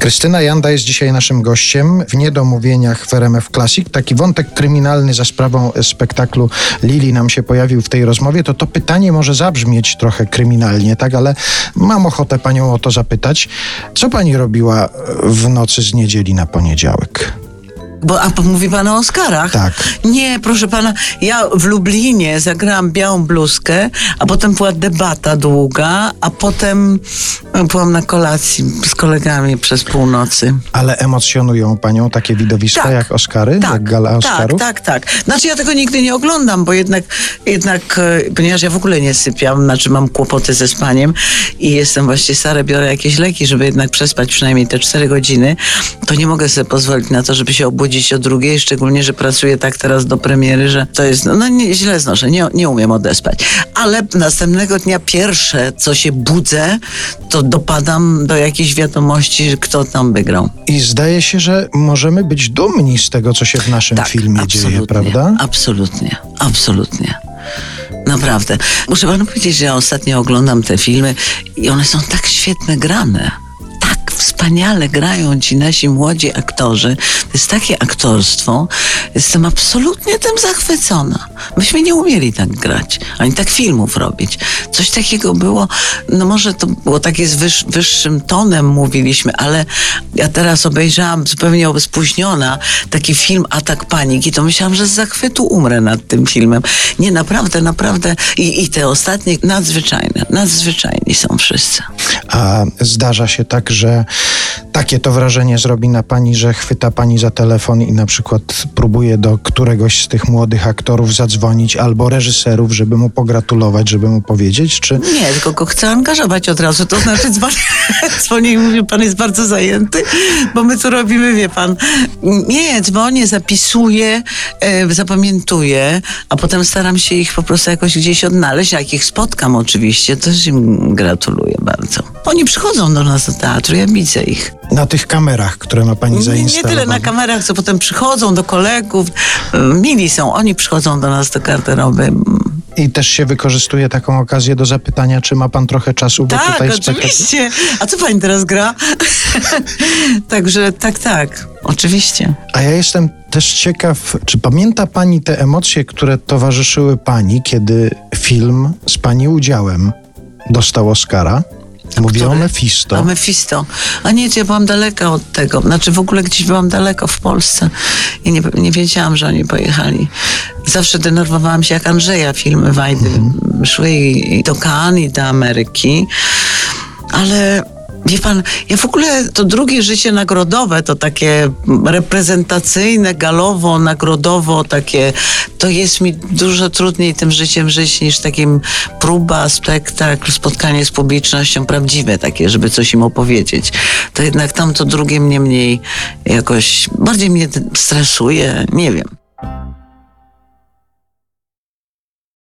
Krystyna Janda jest dzisiaj naszym gościem w Niedomówieniach w RMF Classic. Taki wątek kryminalny za sprawą spektaklu Lili nam się pojawił w tej rozmowie. To to pytanie może zabrzmieć trochę kryminalnie, tak? Ale mam ochotę panią o to zapytać. Co pani robiła w nocy z niedzieli na poniedziałek? Bo, a mówi pan o Oscarach? Tak. Nie, proszę pana, ja w Lublinie zagrałam białą bluzkę, a potem była debata długa, a potem byłam na kolacji z kolegami przez północy. Ale emocjonują panią takie widowiska Tak. jak Oscary, Tak, jak gala Oscarów? tak, tak, tak. Znaczy ja tego nigdy nie oglądam, bo jednak, jednak e, ponieważ ja w ogóle nie sypiam, znaczy mam kłopoty ze spaniem i jestem właśnie stara, biorę jakieś leki, żeby jednak przespać przynajmniej te 4 godziny, to nie mogę sobie pozwolić na to, żeby się obudzić o drugiej, szczególnie, że pracuję tak teraz do premiery, że to jest, no, no nie, źle znoszę, nie, nie umiem odespać. Ale następnego dnia pierwsze, co się budzę, to dopadam do jakiejś wiadomości, kto tam wygrał. I zdaje się, że możemy być dumni z tego, co się w naszym filmie dzieje, prawda? Absolutnie, absolutnie. Naprawdę. Muszę panu powiedzieć, że ja ostatnio oglądam te filmy i one są tak świetnie grane. Tak wspaniale grają ci nasi młodzi aktorzy. To jest takie aktorstwo. Jestem absolutnie tym zachwycona. Myśmy nie umieli tak grać, ani tak filmów robić. Coś takiego było, no może to było takie z wyż, wyższym tonem mówiliśmy, ale ja teraz obejrzałam zupełnie spóźniona taki film Atak Paniki, to myślałam, że z zachwytu umrę nad tym filmem. Nie, naprawdę, naprawdę. I, i te ostatnie nadzwyczajne, nadzwyczajni są wszyscy. A zdarza się tak, że takie to wrażenie zrobi na pani, że chwyta pani za telefon i na przykład próbuje do któregoś z tych młodych aktorów zadzwonić albo reżyserów, żeby mu pogratulować, żeby mu powiedzieć, czy Nie, tylko go chcę angażować od razu. To znaczy dzwonię, i mówię, pan jest bardzo zajęty, bo my tu robimy, wie pan. Nie, dzwonię, zapisuję, e, zapamiętuję, a potem staram się ich po prostu jakoś gdzieś odnaleźć, jak ich spotkam oczywiście, też im gratuluję bardzo. Oni przychodzą do nas do teatru, ja widzę ich. Na tych kamerach, które ma pani Nie, nie zainstalowane? tyle na kamerach, co potem przychodzą do kolegów. E, Mili są, oni przychodzą do nas do garderoby. I też się wykorzystuje taką okazję do zapytania, czy ma pan trochę czasu, bo Tak, tutaj spektakl- oczywiście. A co pani teraz gra? Także tak, tak, oczywiście. A ja jestem też ciekaw, czy pamięta pani te emocje, które towarzyszyły pani, kiedy film z pani udziałem dostał Oscara? Mówię o który? Mephisto. A Mephisto. A nie, ja byłam daleka od tego. Znaczy w ogóle gdzieś byłam daleko w Polsce i nie, nie wiedziałam, że oni pojechali. Zawsze denerwowałam się, jak Andrzeja filmy Wajdy szły i, i do Cannes i do Ameryki. Ale wie pan, ja w ogóle to drugie życie nagrodowe, to takie reprezentacyjne, galowo, nagrodowo, takie, to jest mi dużo trudniej tym życiem żyć niż takim próba, spektakl, spotkanie z publicznością prawdziwe takie, żeby coś im opowiedzieć. To jednak tamto drugie mnie mniej jakoś, bardziej mnie stresuje, nie wiem.